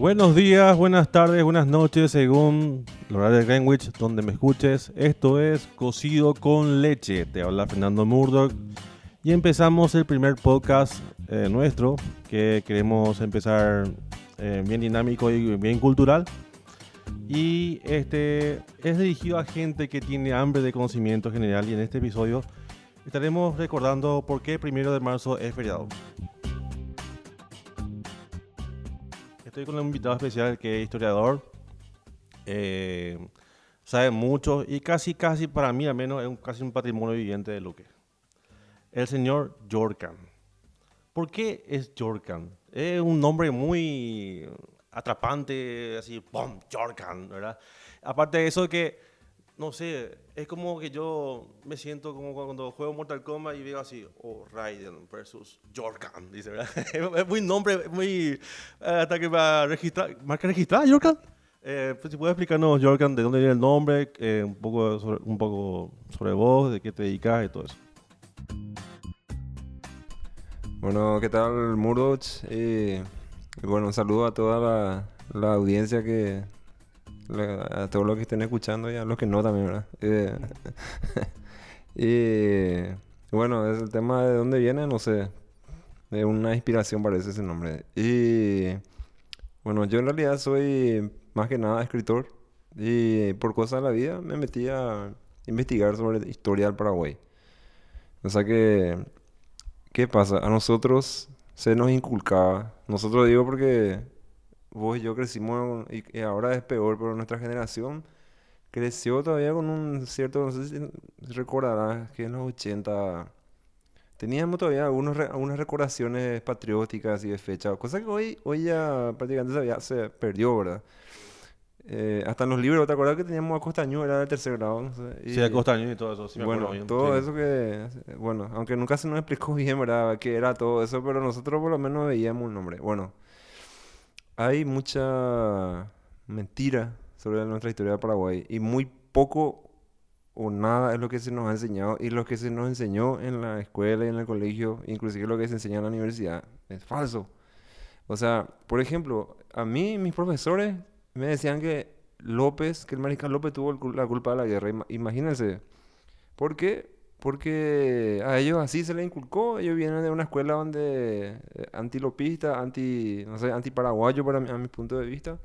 Buenos días, buenas tardes, buenas noches, según el horario de Greenwich, donde me escuches. Esto es Cocido con Leche. Te habla Fernando Murdoch. Y empezamos el primer podcast eh, nuestro, que queremos empezar eh, bien dinámico y bien cultural. Y este es dirigido a gente que tiene hambre de conocimiento general. Y en este episodio estaremos recordando por qué el primero de marzo es feriado. Estoy con un invitado especial que es historiador, eh, sabe mucho y casi, casi para mí al menos es un, casi un patrimonio viviente de Luque. El señor Jorkan. ¿Por qué es Jorkan? Es un nombre muy atrapante, así, ¡pum! Jorkan, ¿verdad? Aparte de eso que no sé, es como que yo me siento como cuando juego Mortal Kombat y veo así, oh, Raiden versus Jorkan, dice, ¿verdad? es muy nombre, muy... hasta que va a registrar, marca registrada, Jorkan. Eh, pues si puedes explicarnos, Jorkan, de dónde viene el nombre, eh, un, poco sobre, un poco sobre vos, de qué te dedicas y todo eso. Bueno, ¿qué tal, Murdoch? Y bueno, un saludo a toda la audiencia que a todos los que estén escuchando y a los que no también, ¿verdad? Eh, y bueno, es el tema de dónde viene, no sé. De una inspiración parece ese nombre. Y bueno, yo en realidad soy más que nada escritor. Y por cosas de la vida me metí a investigar sobre historia del Paraguay. O sea que, ¿qué pasa? A nosotros se nos inculcaba, nosotros digo porque vos y yo crecimos y, ahora es peor, pero nuestra generación creció todavía con un cierto, no sé si recordarás que en los 80 teníamos todavía algunos, algunas recordaciones patrióticas y de fecha, cosa que hoy, hoy ya prácticamente se, se perdió, ¿verdad? Eh, hasta en los libros, ¿te acuerdas que teníamos a Costañú? Era del tercer grado. No y, sí, a Costañú y todo eso, sí me bueno, acuerdo todo eso que... Bueno, aunque nunca se nos explicó bien, ¿verdad? Qué era todo eso, pero nosotros por lo menos veíamos un nombre. Bueno, hay mucha mentira sobre nuestra historia de Paraguay y muy poco o nada es lo que se nos ha enseñado y lo que se nos enseñó en la escuela y en el colegio, inclusive lo que se enseña en la universidad, es falso. O sea, por ejemplo, a mí mis profesores me decían que López, que el mariscal López tuvo la culpa de la guerra. Imagínense. ¿Por qué? Porque a ellos así se les inculcó. Ellos vienen de una escuela donde eh, antilopista, anti, no sé, antiparaguayo para a mi punto de vista.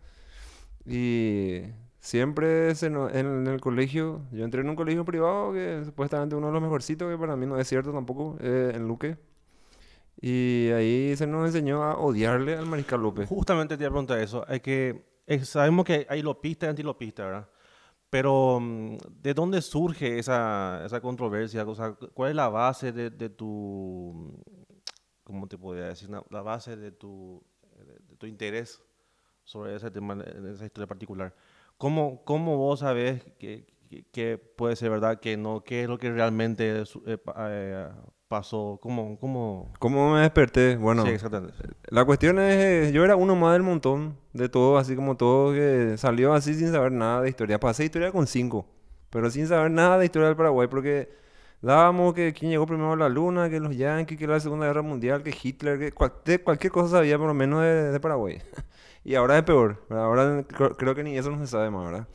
Y siempre en, el colegio, yo entré en un colegio privado que supuestamente uno de los mejorcitos, que para mí no es cierto tampoco, eh, en Luque. Y ahí se nos enseñó a odiarle al Mariscal López. Justamente te iba a preguntar eso. Hay que, sabemos que hay lopistas y antilopistas, ¿verdad? Pero, mm, ¿de dónde surge esa, esa controversia? O sea, ¿Cuál es la base de, tu, ¿cómo te podría decir? La base de tu, tu interés sobre ese tema, esa historia particular. ¿Cómo, cómo vos sabés que, que, puede ser verdad, que no? ¿Qué es lo que realmente eh, eh, pasó? ¿Cómo, cómo... ¿Cómo me desperté? Bueno, sí, exactamente. la cuestión es, yo era uno más del montón de todo, así como todo que salió así sin saber nada de historia. Pasé historia con cinco, pero sin saber nada de historia del Paraguay, porque dábamos que quién llegó primero a la luna, que los yanquis, que la Segunda Guerra Mundial, que Hitler, que cualquier cosa sabía por lo menos de, de Paraguay. y ahora es peor, ahora creo que ni eso no se sabe más, ¿verdad?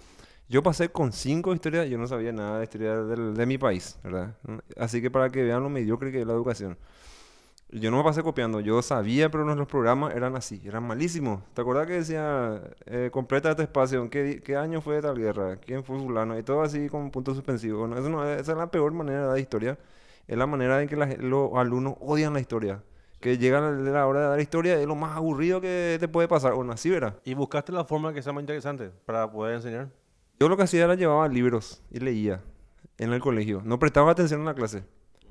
Yo pasé con cinco historias, yo no sabía nada de historia de mi país, ¿verdad? Así que para que vean lo mediocre que es la educación. Yo no me pasé copiando, yo sabía, pero nuestros programas eran así, eran malísimos. ¿Te acuerdas que decía, eh, completa este espacio, ¿qué, ¿qué año fue tal guerra? ¿Quién fue fulano? Y todo así con punto suspensivo. Bueno, eso no, esa es la peor manera de dar historia. Es la manera en que los alumnos odian la historia. Que llegan a la hora de dar historia, es lo más aburrido que te puede pasar. Bueno, así verás. ¿Y buscaste la forma que sea más interesante para poder enseñar? Yo lo que hacía era llevaba libros y leía en el colegio. No prestaba atención en la clase.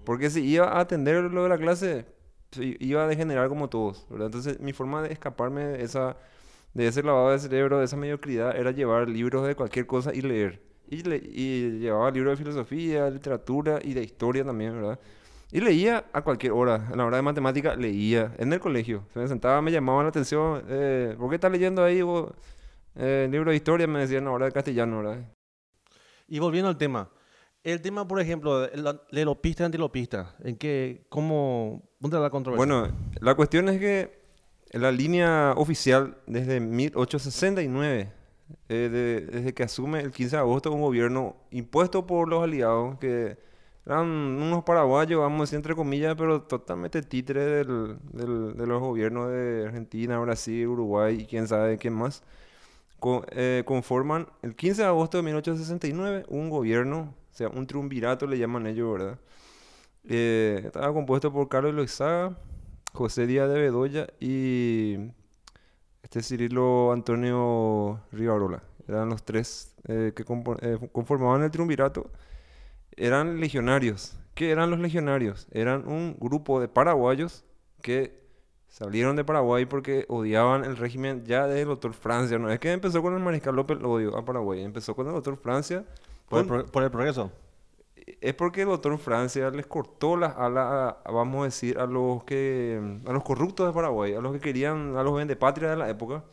Porque si iba a atender lo de la clase, iba a degenerar como todos. Entonces mi forma de escaparme de, esa, de ese lavado de cerebro, de esa mediocridad, era llevar libros de cualquier cosa y leer. Y, y llevaba libros de filosofía, literatura y de historia también, ¿verdad? Y leía a cualquier hora. A la hora de matemática leía en el colegio. Se me sentaba, me llamaban la atención. Eh, ¿Por qué estás leyendo ahí? Vos? Eh, libro de historia me decían ahora de castellano, ¿verdad? Y volviendo al tema. El tema, por ejemplo, de lopista y antilopista, ¿en qué, cómo, dónde la controversia? Bueno, la cuestión es que la línea oficial desde 1869, eh, de- desde que asume el 15 de agosto un gobierno impuesto por los aliados, que eran unos paraguayos, vamos a decir entre comillas, pero totalmente títere del, del- de los gobiernos de Argentina, Brasil, Uruguay y quién sabe quién más, eh, conforman el 15 de agosto de 1869 un gobierno, o sea, un triunvirato le llaman ellos, ¿verdad? Eh, estaba compuesto por Carlos Loizaga, José Díaz de Bedoya y este Cirilo Antonio Rivarola. Eran los tres eh, que conformaban el triunvirato. Eran legionarios. ¿Qué eran los legionarios? Eran un grupo de paraguayos que salieron de Paraguay porque odiaban el régimen ya del doctor Francia. No es que empezó con el mariscal López el odio a Paraguay. Empezó con el doctor Francia. Por el, con- pro- por el progreso. es porque el doctor Francia les cortó las alas, a- a- vamos a decir, a los que a los corruptos de Paraguay, a los que querían, a los vendepatria de la época.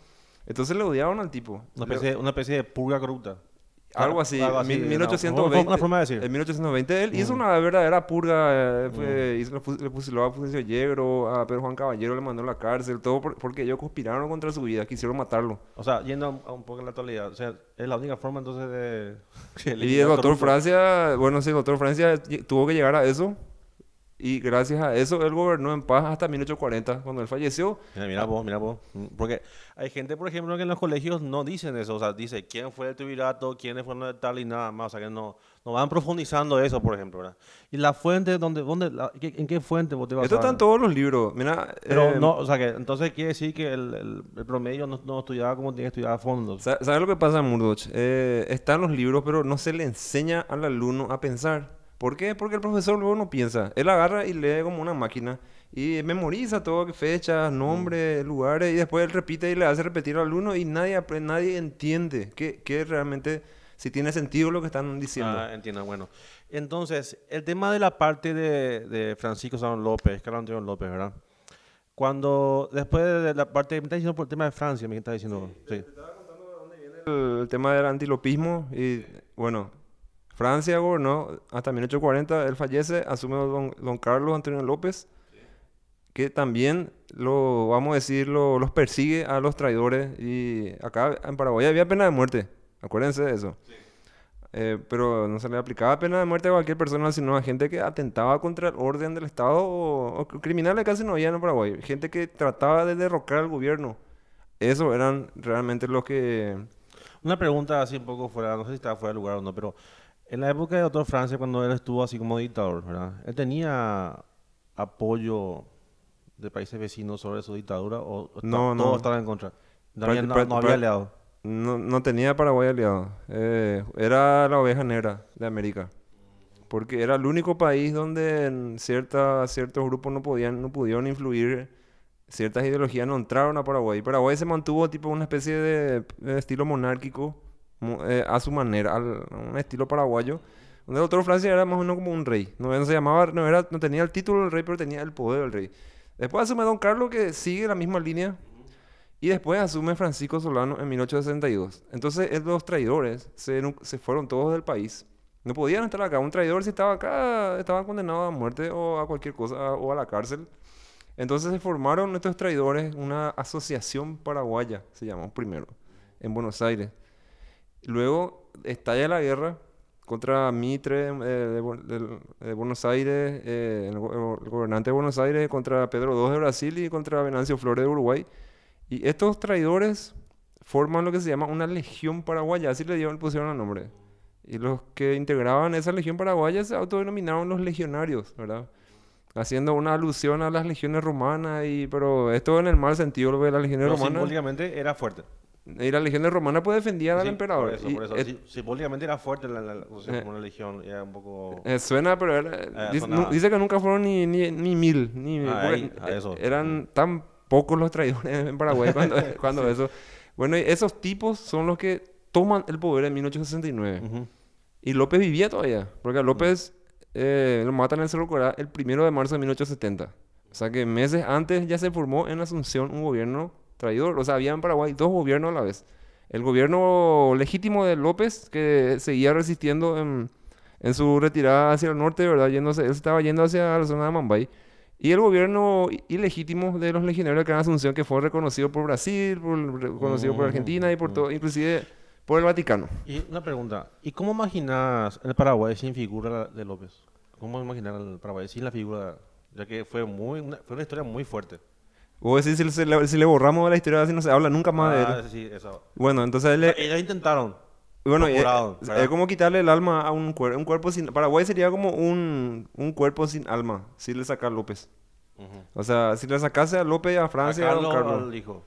Entonces le odiaban al tipo. Una Le- especie, una especie de purga corrupta. Algo así, mil- una- 1820. Una forma de decir. En 1820 él hizo Mm. una verdadera purga, eh, fue- hizo- le fu- le fusiló a Fulgencio Yegro, a Pedro Juan Caballero le mandó a la cárcel, todo por- porque ellos conspiraron contra su vida, quisieron matarlo. O sea, yendo a un, a un poco en la actualidad. O sea, es la única forma entonces de... Y el doctor. Francia, bueno, sí, el doctor Francia tuvo que llegar a eso. Y gracias a eso él gobernó en paz hasta 1840, cuando él falleció. Mira, mira vos, mira vos. Mm, Porque hay gente, por ejemplo, que en los colegios no dicen eso. O sea, dice quién fue el triunvirato, quiénes fueron de tal y nada más. O sea, que no, no van profundizando eso, por ejemplo, ¿verdad? Y la fuente, ¿dónde, dónde, ¿en qué fuente vos te vas Esto a está en todos los libros. Mira, Pero eh, no, o sea, que entonces quiere decir que el, el- el promedio no, no estudiaba como tiene que estudiar a fondo. sa- ¿sabes lo que pasa Murdoch? Eh, está en los libros, pero no se le enseña al alumno a pensar. ¿Por qué? Porque el profesor luego no piensa. Él agarra y lee como una máquina y memoriza todo, fechas, nombres, lugares, y después él repite y le hace repetir al alumno y nadie, nadie entiende que, que realmente si tiene sentido lo que están diciendo. Ah, entiendo, bueno. Entonces, el tema de la parte de, de Francisco San López, Carlos Antonio López, ¿verdad? Cuando, después de la parte, me está diciendo por el tema de Francia, me está diciendo, sí. el, el tema del antilopismo y bueno, Francia gobernó hasta 1840, él fallece, asume don, don Carlos Antonio López, que también lo, vamos a decir, lo- los persigue a los traidores y acá en Paraguay había pena de muerte, acuérdense de eso. Eh, pero no se le aplicaba pena de muerte a cualquier persona, sino a gente que atentaba contra el orden del Estado o, o criminales casi no había en Paraguay, gente que trataba de derrocar al gobierno. Eso eran realmente los que Una pregunta así un poco fuera, no sé si estaba fuera de lugar o no, pero en la época de Doctor Francia, cuando él estuvo así como dictador, ¿verdad? ¿Él tenía apoyo de países vecinos sobre su dictadura o No, no. todos estaban en contra? No había, no, no había aliados. No, no tenía Paraguay aliado. Eh, era la oveja negra de América. Porque era el único país donde cierta, ciertos grupos no podían, no pudieron influir. Ciertas ideologías no entraron a Paraguay. Paraguay se mantuvo tipo una especie de, de estilo monárquico eh, a su manera, al- un estilo paraguayo. Donde el doctor Francia era más o menos como un rey. No, se llamaba, no, era, no tenía el título del rey, pero tenía el poder del rey. Después asume Don Carlos que sigue la misma línea. Y después asume Francisco Solano en 1862. Entonces, es- los traidores se fueron todos del país. No podían estar acá. Un traidor, si estaba acá, estaba condenado a muerte o a cualquier cosa, o a la cárcel. Entonces, se formaron estos traidores, una asociación paraguaya, se llamó primero, en Buenos Aires. Luego estalla la guerra contra Mitre eh, de, del- de Buenos Aires, eh, el, el gobernante de Buenos Aires, contra Pedro II de Brasil y contra Venancio Flores de Uruguay. Y estos traidores forman lo que se llama una legión paraguaya, así le dieron, pusieron el nombre. Y los que integraban esa legión paraguaya se autodenominaron los legionarios, ¿verdad? Haciendo una alusión a las legiones romanas, y, pero esto en el mal sentido, lo de las legiones Pero romanas. simbólicamente era fuerte. Y las legiones romanas pues defendían al Sí, emperador. Por eso, Y por eso. et- Sí, simbólicamente era fuerte la, la, la- o sea, Eh. como una legión. Era un poco... Eh, suena, pero era- Eh, dice, dice que nunca fueron ni, ni, ni mil. Ni, Ah, ahí, a eso. Eran tan pocos los traidores en Paraguay cuando, cuando eso. Bueno, esos tipos son los que toman el poder en 1869. Ujú. Y López vivía todavía, porque a López eh, lo matan en el Cerro Corá el primero de marzo de 1870. O sea que meses antes ya se formó en Asunción un gobierno traidor. O sea, había en Paraguay dos gobiernos a la vez. El gobierno legítimo de López, que seguía resistiendo en, en su retirada hacia el norte, ¿verdad? Yéndose, él estaba yendo hacia la zona de Mambay. Y el gobierno ilegítimo de los legionarios de Gran Asunción, que fue reconocido por Brasil, por- reconocido por Mm, Argentina y por mm. todo, inclusive por el Vaticano. Y una pregunta, ¿y cómo imaginas el Paraguay sin figura de López? ¿Cómo imaginar el Paraguay sin la figura? Ya que fue muy una, fue una historia muy fuerte. O si, se le, si le borramos de la historia, así no se habla nunca más de Ah, él. sí, eso. Bueno, entonces él, Ellos intentaron. Bueno, es, como quitarle el alma a un cuerpo. Un cuerpo sin... Paraguay sería como un, un cuerpo sin alma, si le saca a López. O sea, si le sacase a López y a Francia, A a don Carlos, Carlos, al hijo.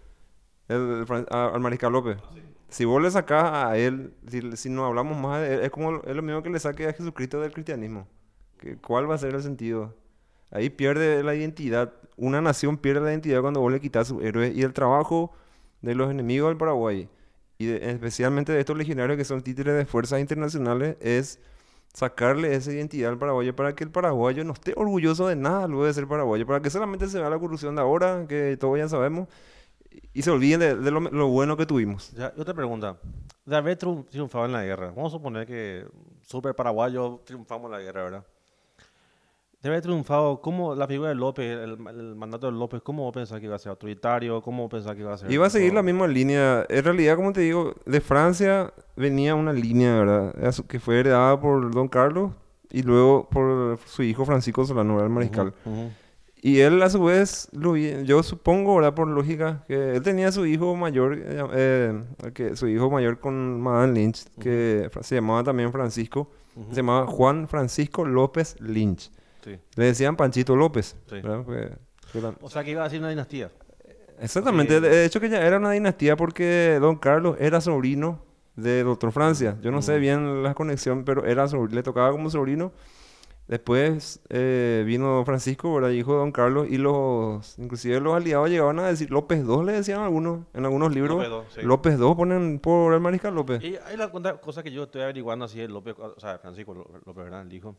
el- el Fran- a- al Mariscal López. Si vos le sacás a él, si, si no hablamos más de él, es como es lo mismo que le saque a Jesucristo del cristianismo. ¿Cuál va a ser el sentido? Ahí pierde la identidad. Una nación pierde la identidad cuando vos le quitas a sus héroes. Y el trabajo de los enemigos del Paraguay, y de- especialmente de estos legionarios que son títeres de fuerzas internacionales, es sacarle esa identidad al paraguayo para que el paraguayo no esté orgulloso de nada luego de ser paraguayo, para que solamente se vea la corrupción de ahora, que todos ya sabemos, y se olviden de, de lo, lo bueno que tuvimos. Ya, otra pregunta. De haber triun- triunfado en la guerra, vamos a suponer que super paraguayo triunfamos en la guerra, ¿verdad? De haber triunfado, ¿cómo la figura de López, el, el mandato de López, cómo pensás que iba a ser autoritario? ¿Cómo pensás que iba a ser? Iba a seguir la misma línea. En realidad, como te digo, de Francia venía una línea, ¿verdad? Que fue heredada por Don Carlos y luego por su hijo Francisco Solano, el mariscal. Ujú, ujú. Y él, a su vez, lo yo supongo, ¿verdad? Por lógica, que él tenía su hijo mayor, eh, eh, que su hijo mayor con Madame Lynch, que fra- se llamaba también Francisco, se llamaba Juan Francisco López Lynch. Sí. Le decían Panchito López, Sí. O sea que iba a ser una dinastía. Exactamente, Sí. de hecho que ya era una dinastía porque Don Carlos era sobrino de Doctor Francia. Yo no sé Mm. bien la conexión, pero era sobr- le tocaba como sobrino. Después eh, vino Francisco, ¿verdad? hijo de Don Carlos, y los, inclusive los aliados llegaban a decir López II, le decían algunos, en algunos libros. López II, sí. López II ponen por el mariscal López. Y hay la cosa que yo estoy averiguando así, el López, o sea, Francisco Ló- López, ¿verdad? El hijo.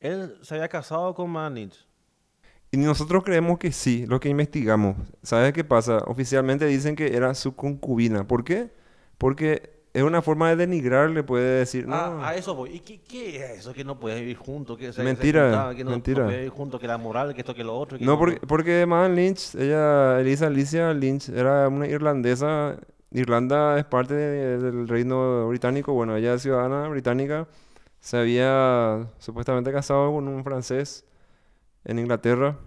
Él se había casado con Manich. Y nosotros creemos que sí, lo que investigamos. ¿Sabes qué pasa? Oficialmente dicen que era su concubina. ¿Por qué? Porque es una forma de denigrar, le puede decir, no, Ah, a eso voy. ¿Y qué, qué es eso? Que no puedes vivir juntos. Que se- se Mentira, que no, mentira. No puedes vivir juntos, que la moral, que esto, que lo otro. que No, porque, porque Lynch, ella, Elisa Alicia Lynch, era una irlandesa. Irlanda es parte de- del reino británico. Bueno, ella es ciudadana británica. Se había supuestamente casado con un francés en Inglaterra.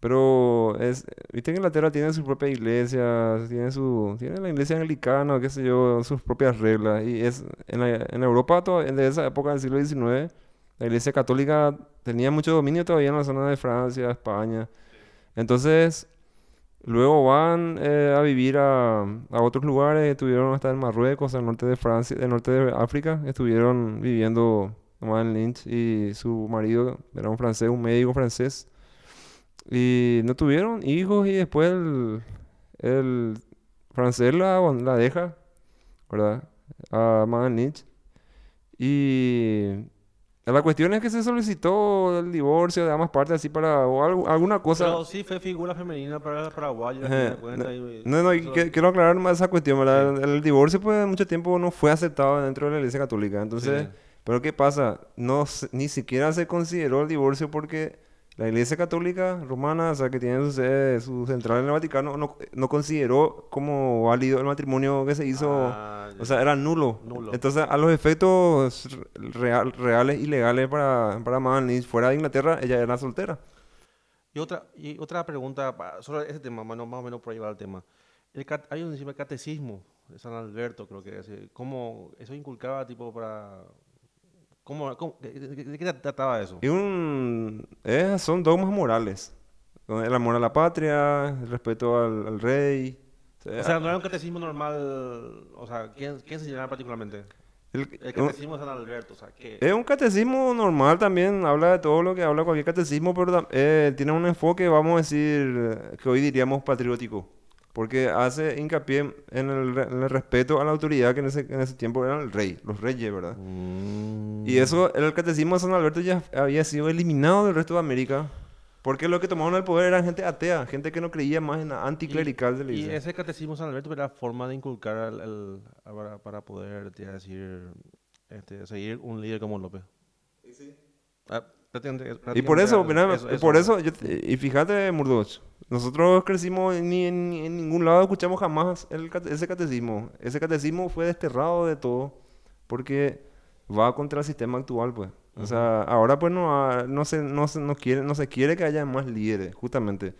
Pero es, viste que Inglaterra tiene su propia iglesia, tiene su, tiene la iglesia anglicana, qué sé yo, sus propias reglas. Y es, en, la- en Europa, de esa época del siglo XIX, la iglesia católica tenía mucho dominio todavía en la zona de Francia, España. Entonces, luego van eh, a vivir a, a otros lugares, estuvieron hasta en Marruecos, al norte de Francia, del norte de África, estuvieron viviendo Madame Lynch y su marido era un francés, un médico francés. Y no tuvieron hijos y después el, el francés la, la deja, ¿verdad? A Madame Lynch. Y la cuestión es que se solicitó el divorcio de ambas partes así para o algo- alguna cosa. Pero sí fue figura femenina para el paraguayo. y- No, no, y que- quiero aclarar más esa cuestión, ¿verdad? El, el divorcio, pues, mucho tiempo no fue aceptado dentro de la Iglesia Católica. Entonces, Sí. ¿pero qué pasa? No, ni siquiera se consideró el divorcio porque la Iglesia Católica Romana, o sea, que tiene su, sede- su central en el Vaticano, no, no consideró como válido el matrimonio que se hizo. Ah. O sea, era nulo. Nulo. Entonces, a los efectos real- reales y legales para, para fuera de Inglaterra, ella era soltera. Y otra, y otra pregunta sobre ese tema, más, o- más o menos por ahí va el tema. El hay un encima catecismo de San Alberto, creo que es. eh, ¿Cómo eso inculcaba, tipo, para. ¿Cómo, cómo- de, de- de- qué trataba eso? Y un, eh, son dogmas morales. El amor a la patria, el respeto al, al rey. O sea, no era un catecismo normal. O sea, ¿quién, quién se llenaba particularmente? el- El un- catecismo de San Alberto, o sea, que. es un catecismo normal también, habla de todo lo que habla cualquier catecismo, pero eh, tiene un enfoque, vamos a decir, que hoy diríamos patriótico. Porque hace hincapié en el, en el respeto a la autoridad que en ese, en ese tiempo eran el rey, los reyes, ¿verdad? Mm. Y eso, el catecismo de San Alberto ya había sido eliminado del resto de América. Porque los que tomaron el poder eran gente atea, gente que no creía más en la anticlerical de la Y ese catecismo de San Alberto era forma de inculcar al, al- para, para poder, te decir, este, seguir un líder como López. Ah, Y por eso, mira, por eso, yo y fíjate, Murdoch, nosotros crecimos ni en, en ningún lado escuchamos jamás el, ese catecismo. Ese catecismo fue desterrado de todo porque va contra el sistema actual, pues. O sea, ahora pues no, no, se, no, se, no, quiere, no se quiere que haya más líderes, justamente.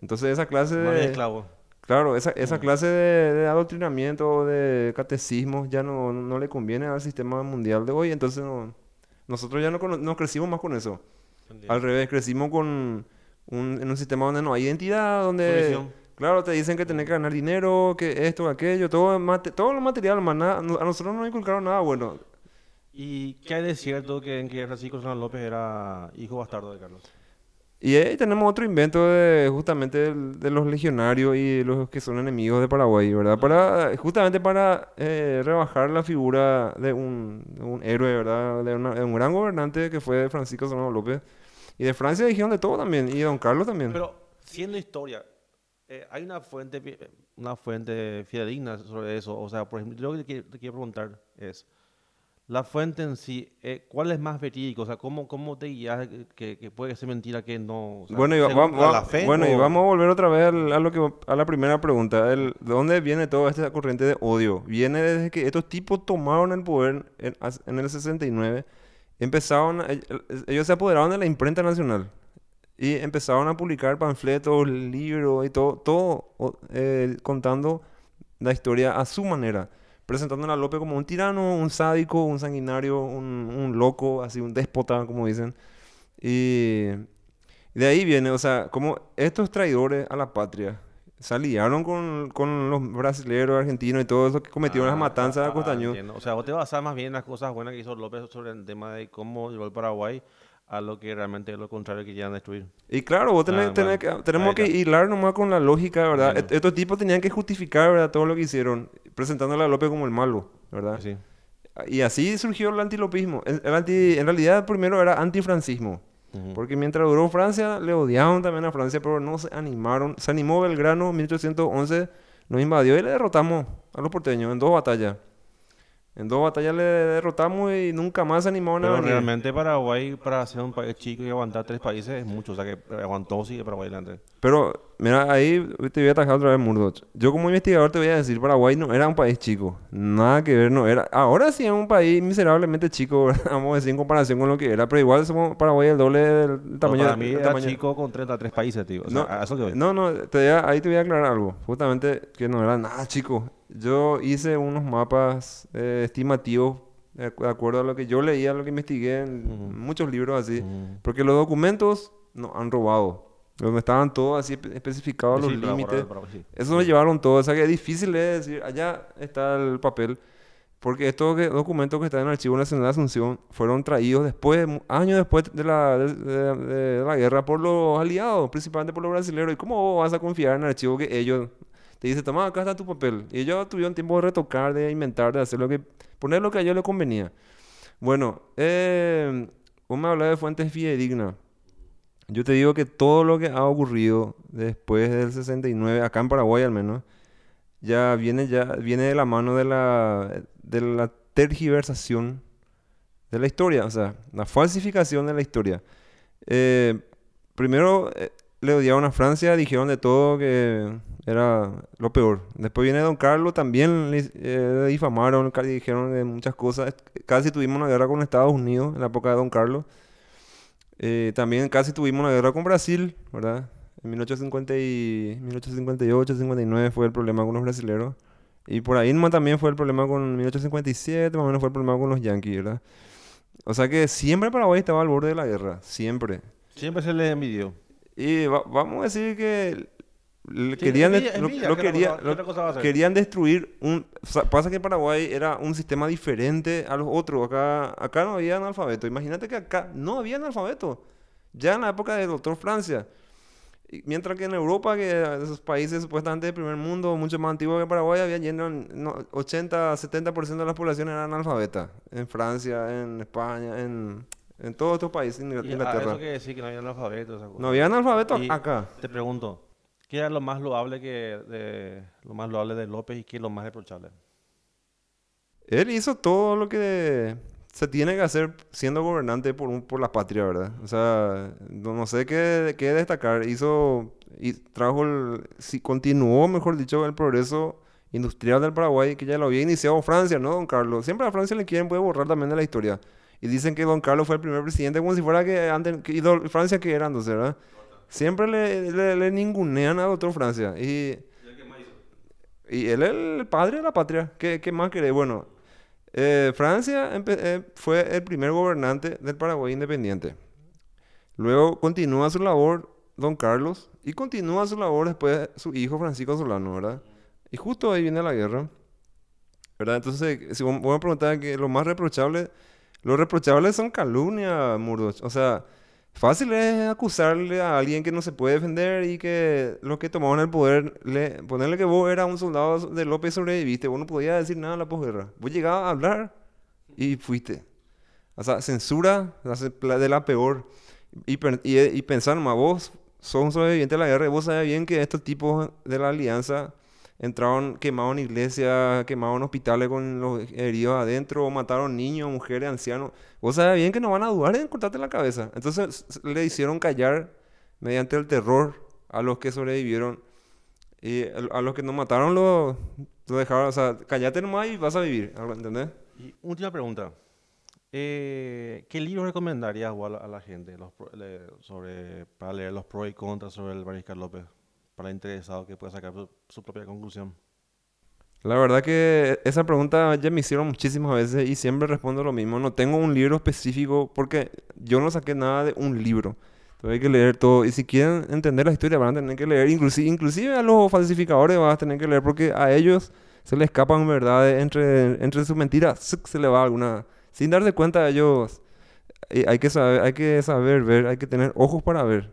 Entonces esa clase de... esclavo. Claro, esa, esa clase de, de, adoctrinamiento, de catecismo, ya no, no, le conviene al sistema mundial de hoy. Entonces nosotros ya no, no crecimos más con eso. Al revés, crecimos con un, en un sistema donde no hay identidad, donde... Claro, te dicen que tenés que ganar dinero, que esto, aquello, todo, todo lo material, más nada, a nosotros no nos inculcaron nada bueno. ¿Y qué hay de cierto que en que Francisco Solano López era hijo bastardo de Carlos? Y ahí tenemos otro invento de justamente de, los legionarios y los que son enemigos de Paraguay, ¿verdad? Para, justamente para eh, rebajar la figura de un, un héroe, ¿verdad? De, de, un gran gobernante que fue Francisco Solano López. Y de Francia dijeron de todo también, y de Don Carlos también. Pero siendo historia, eh, hay una fuente, una fuente fidedigna sobre eso. O sea, por ejemplo, lo que te quiero preguntar es, la fuente en sí, eh, ¿cuál es más verídico? O sea, ¿cómo, cómo te guías que, puede ser mentira que no? bueno, y, vamos, bueno y vamos a volver otra vez a, lo que, a la primera pregunta. ¿De dónde viene toda esta corriente de odio? Viene desde que estos tipos tomaron el poder en, en el 69, empezaron, ellos se apoderaron de la imprenta nacional y empezaron a publicar panfletos, libros y todo, todo eh, contando la historia a su manera presentando a López como un tirano, un sádico, un sanguinario, un, loco, así, un déspota, como dicen. Y, de ahí viene, o sea, como estos traidores a la patria se aliaron con, con los brasileños, argentinos y todo eso que cometieron las ah, matanzas de ah, Costañú. o sea, vos te basás más bien en las cosas buenas que hizo López sobre el tema de cómo llegó el Paraguay a lo que realmente es lo contrario que quieran destruir. Y claro, vos tenés, ah, que, tenemos que hilar nomás con la lógica, ¿verdad? Estos tipos tenían que justificar, ¿verdad? Todo lo que hicieron, presentándole a López como el malo, ¿verdad? Sí. Y así surgió el antilopismo. El, anti, en realidad, primero era antifrancismo. Porque mientras duró Francia, le odiaban también a Francia, pero no se animaron. Se animó Belgrano en 1811, nos invadió y le derrotamos a los porteños en dos batallas. En dos batallas le derrotamos y nunca más se animó a Pero realmente Paraguay, para ser un país chico y aguantar tres países, es mucho. O sea, que aguantó sí Paraguay adelante. Pero, mira, ahí te voy a atajar otra vez, Murdoch. Yo como investigador te voy a decir, Paraguay no era un país chico. Nada que ver, no era. Ahora sí es un país miserablemente chico, vamos a decir, en comparación con lo que era. Pero igual somos Paraguay el doble del tamaño. para mí era chico con 33 países, tío. O sea, no, eso que no, no, ahí te voy a aclarar algo. Justamente que no era nada chico. Yo hice unos mapas eh, estimativos de acuerdo a lo que yo leía, lo que investigué en muchos libros así. Porque los documentos nos han robado. Donde estaban todos así especificados los límites. Eso nos llevaron todo. O sea que es difícil de decir, allá está el papel. Porque estos documentos que están en el Archivo Nacional de Asunción fueron traídos después, años después de la, de la guerra por los aliados, principalmente por los brasileños. ¿Y cómo vas a confiar en el archivo que ellos te dice, toma, acá está tu papel. Y ellos tuvieron tiempo de retocar, de inventar, de hacer lo que, poner lo que a ellos les convenía. Bueno, eh, vos me hablas de fuentes fidedignas. Yo te digo que todo lo que ha ocurrido después del 69, acá en Paraguay al menos, ya viene, ya viene de la mano de la, de la tergiversación de la historia, o sea, la falsificación de la historia. Eh, primero eh, le odiaron a Francia, dijeron de todo que era lo peor. Después viene Don Carlos, también le eh, difamaron, dijeron de muchas cosas. Casi tuvimos una guerra con Estados Unidos en la época de Don Carlos. Eh, también casi tuvimos una guerra con Brasil, ¿verdad? En 1850 y 1858, 59 fue el problema con los brasileños. Y por ahí también fue el problema con 1857, más o menos fue el problema con los yanquis, ¿verdad? O sea que siempre Paraguay estaba al borde de la guerra, siempre. Siempre se les envidió. Y vamos a decir que querían, querían destruir un pasa que Paraguay era un sistema diferente a los otros acá acá no había analfabeto imagínate que acá no había analfabeto ya en la época del doctor Francia mientras que en Europa que esos países supuestamente del primer mundo mucho más antiguos que Paraguay había lleno 80 70% de la población era analfabeta en Francia en España en en todos estos países en Inglaterra. eso quiere decir que no había analfabeto. No había analfabeto acá. Te pregunto, ¿Qué era lo más loable que de, lo más loable de López y qué es lo más reprochable? Él hizo todo lo que se tiene que hacer siendo gobernante por, un, por la patria, ¿verdad? O sea, no, sé qué, qué, destacar. Hizo, y trajo, el, si continuó, mejor dicho, el progreso industrial del Paraguay, que ya lo había iniciado Francia, ¿no, don Carlos? Siempre a Francia le quieren puede borrar también de la historia. Y dicen que don Carlos fue el primer presidente como si fuera que antes, que, Francia que era entonces, ¿verdad? Siempre le, le, ningunean a otro Francia. Y, y él es el padre de la patria. ¿Qué, qué más querés? Bueno, eh, Francia eh, fue el primer gobernante del Paraguay independiente. Luego continúa su labor don Carlos y continúa su labor después su hijo Francisco Solano, ¿verdad? Y justo ahí viene la guerra, ¿verdad? Entonces, si vos me preguntar que lo más reprochable, lo reprochable son calumnia, Murdoch. O sea, Fácil es acusarle a alguien que no se puede defender y que los que tomaban el poder, le, ponerle que vos eras un soldado de López sobreviviste, vos no podías decir nada en la posguerra. Vos llegabas a hablar y fuiste. O sea, censura de la peor. Y, y, y pensar nomás, vos sos un sobreviviente de la guerra y vos sabés bien que estos tipos de la alianza entraron, quemaron iglesias, quemaron hospitales con los heridos adentro, mataron niños, mujeres, ancianos. Vos sabés bien que no van a dudar en cortarte la cabeza. Entonces le hicieron callar mediante el terror a los que sobrevivieron. Y a los que nos mataron lo, dejaron, o sea, callate nomás y vas a vivir, ¿entendés? Y última pregunta. Eh, ¿Qué libros recomendarías a la, gente sobre, para leer los pros y contras sobre el Mariscal López? Para el interesado que pueda sacar su, propia conclusión? La verdad que esa pregunta ya me hicieron muchísimas veces y siempre respondo lo mismo. No tengo un libro específico porque yo no saqué nada de un libro. Entonces hay que leer todo. Y si quieren entender la historia van a tener que leer. Inclusive, inclusive a los falsificadores van a tener que leer porque a ellos se les escapan verdades entre, entre sus mentiras. Se le va alguna... Sin darse cuenta ellos... Eh, hay que, saber, hay que saber ver, hay que tener ojos para ver.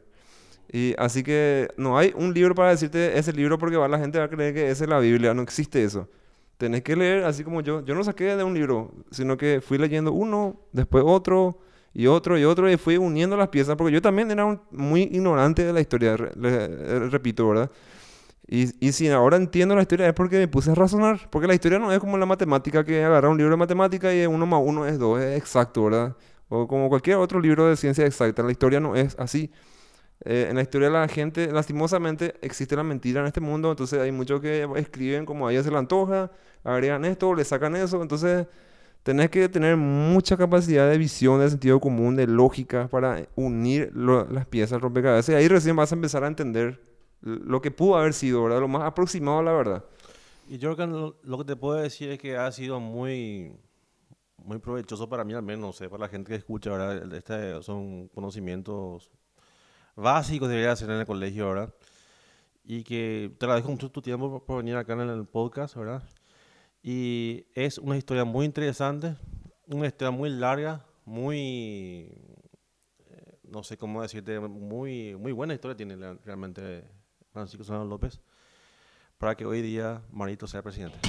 Y así que no hay un libro para decirte ese libro porque va, la gente va a creer que esa es la Biblia. No existe eso. Tenés que leer así como yo. Yo no saqué de un libro, sino que fui leyendo uno, después otro, y otro, y otro, y fui uniendo las piezas, porque yo también era muy ignorante de la historia, repito, ¿verdad? Y, y, si ahora entiendo la historia es porque me puse a razonar, porque la historia no es como la matemática, que agarra un libro de matemática y uno más uno es dos, es exacto, ¿verdad? O como cualquier otro libro de ciencia exacta, la historia no es así. Eh, en la historia de la gente, lastimosamente, existe la mentira en este mundo, entonces hay muchos que escriben como a ellos se le antoja, agregan esto, le sacan eso, entonces tenés que tener mucha capacidad de visión, de sentido común, de lógica para unir las piezas rompecabezas y ahí recién vas a empezar a entender lo que pudo haber sido, ¿verdad? Lo más aproximado a la verdad. Y yo lo, lo que te puedo decir es que ha sido muy muy provechoso para mí al menos, no sé, para la gente que escucha, ¿verdad? Este son conocimientos básicos debería hacer en el colegio, ¿verdad? Y que te agradezco mucho tu tiempo por venir acá en el podcast, ¿verdad? Y es una historia muy interesante, una historia muy larga, muy, eh, no sé cómo decirte, muy, muy buena historia tiene realmente Francisco Solano López para que hoy día Marito sea presidente.